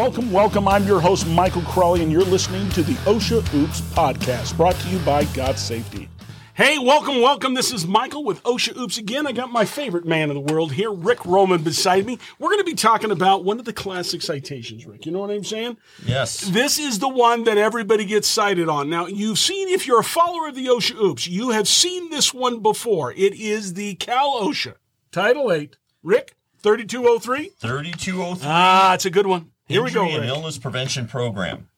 Welcome, welcome. I'm your host, Michael Crawley, and you're listening to the OSHA Oops podcast, brought to you by Got Safety. Hey, welcome, welcome. This is Michael with OSHA Oops again. I got my favorite man in the world here, Rick Roman, beside me. We're going to be talking about one of the classic citations, Rick. You know what I'm saying? Yes. This is the one that everybody gets cited on. Now, you've seen, if you're a follower of the OSHA Oops, you have seen this one before. It is the Cal OSHA Title 8. Rick, 3203? 3203. Ah, it's a good one. Here we go. Injury and Illness Prevention Program.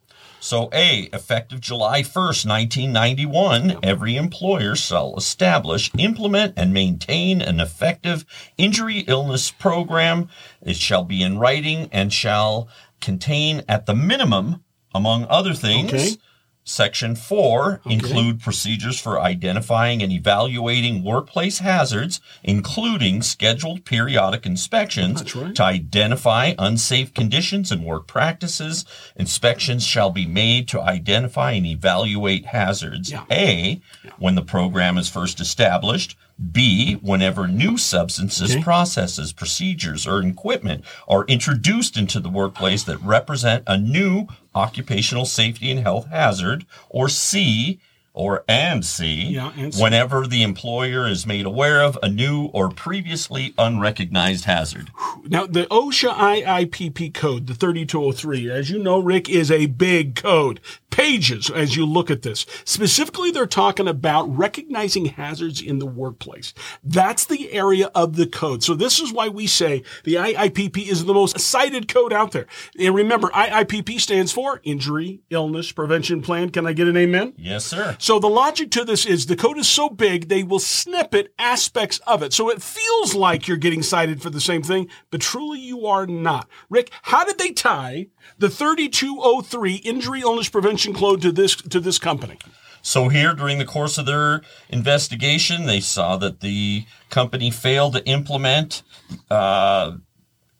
So, A, effective July 1st, 1991, every employer shall establish, implement, and maintain an effective injury illness program. It shall be in writing and shall contain, at the minimum, among other things, Okay. Section 4 include procedures for identifying and evaluating workplace hazards, including scheduled periodic inspections right. to identify unsafe conditions and work practices. Inspections shall be made to identify and evaluate hazards. Yeah. A, when the program is first established. B, whenever new substances, Okay. processes, procedures, or equipment are introduced into the workplace that represent a new occupational safety and health hazard. Or C, or and C, Yeah, and C. whenever the employer is made aware of a new or previously unrecognized hazard. Now, the OSHA IIPP code, the 3203, as you know, Rick, is a big code. Pages as you look at this. Specifically, they're talking about recognizing hazards in the workplace. That's the area of the code. So this is why we say the IIPP is the most cited code out there. And remember, IIPP stands for Injury, Illness, Prevention Plan. Can I get an amen? Yes, sir. So the logic to this is the code is so big, they will snippet aspects of it. So it feels like you're getting cited for the same thing, but truly you are not. Rick, how did they tie the 3203 injury illness prevention code to this, to this company? So here, during the course of their investigation, they saw that the company failed to implement uh,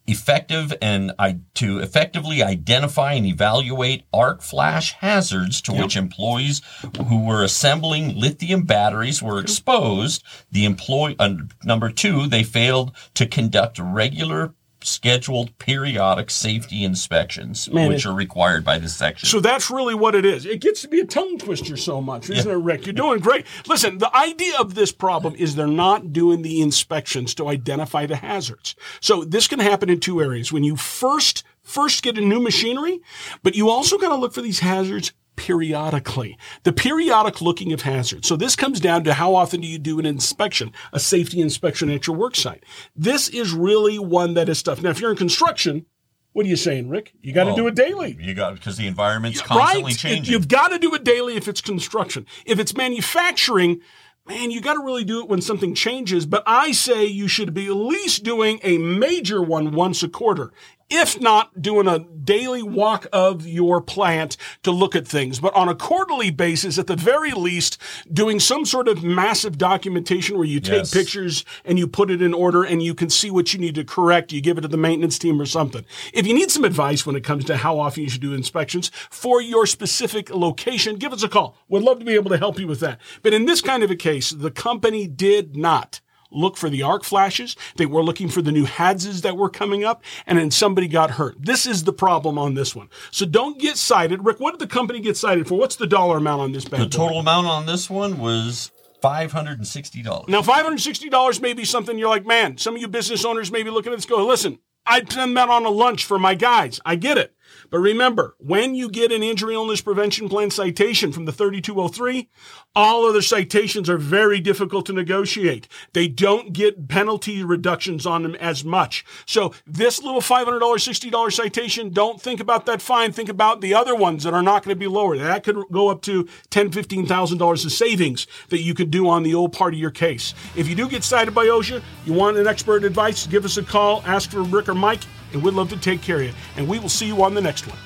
effective and I, to effectively identify and evaluate arc flash hazards to which employees who were assembling lithium batteries were exposed. The employee uh, number two, they failed to conduct regular scheduled periodic safety inspections, Man, which it- are required by this section. So that's really what it is. It gets to be a tongue twister so much, isn't it, Rick? You're doing great. Listen, the idea of this problem is they're not doing the inspections to identify the hazards. So this can happen in two areas. When you first first get a new machinery, but you also got to look for these hazards periodically. The periodic looking of hazards. So this comes down to how often do you do an inspection, a safety inspection at your work site. This is really one that is tough. Now, if you're in construction, what are you saying, Rick? You got to Well, do oh, it daily. You got because the environment's constantly right? changing. You've got to do it daily if it's construction. If it's manufacturing, man, you got to really do it when something changes. But I say you should be at least doing a major one once a quarter. If not doing a daily walk of your plant to look at things, but on a quarterly basis, at the very least, doing some sort of massive documentation where you take Yes. pictures and you put it in order and you can see what you need to correct. You give it to the maintenance team or something. If you need some advice when it comes to how often you should do inspections for your specific location, give us a call. We'd love to be able to help you with that. But in this kind of a case, the company did not look for the arc flashes. They were looking for the new HADSs that were coming up, and then somebody got hurt. This is the problem on this one. So don't get cited. Rick, what did the company get cited for? What's the dollar amount on this bad the boy? total amount on this one was five hundred and sixty dollars. Now, $560 may be something you're like, man, some of you business owners may be looking at this go, listen, I'd send that on a lunch for my guys. I get it. But remember, when you get an injury illness prevention plan citation from the 3203, all other citations are very difficult to negotiate. They don't get penalty reductions on them as much. So this little $500, $60 citation, don't think about that fine. Think about the other ones that are not going to be lower. That could go up to $10,000, $15,000 of savings that you could do on the old part of your case. If you do get cited by OSHA, you want an expert advice, give us a call, ask for Rick or Mike, and we'd love to take care of you. And we will see you on the next one.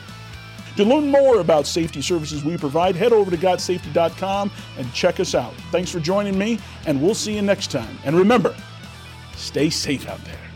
To learn more about safety services we provide, head over to gotsafety.com and check us out. Thanks for joining me, and we'll see you next time. And remember, stay safe out there.